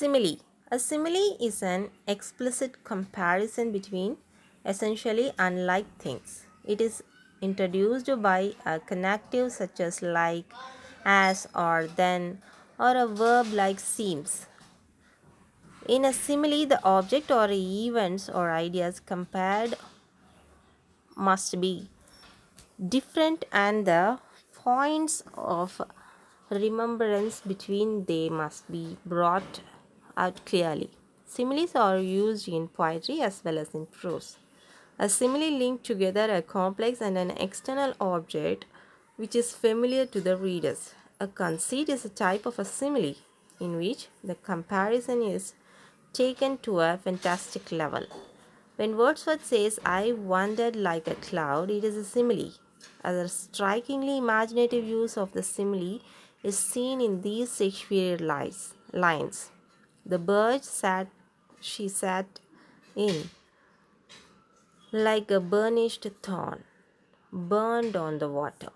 Simile. A simile is an explicit comparison between essentially unlike things. It is introduced by a connective such as like, as, or then, or a verb like seems. In a simile, the object or events or ideas compared must be different and the points of remembrance between they must be brought out clearly. Similes are used in poetry as well as in prose. A simile links together a complex and an external object which is familiar to the readers. A conceit is a type of a simile in which the comparison is taken to a fantastic level. When Wordsworth says, I wandered like a cloud, it is a simile. A strikingly imaginative use of the simile is seen in these Shakespearean lines. The bird sat, she sat in, like a burnished thorn, burned on the water.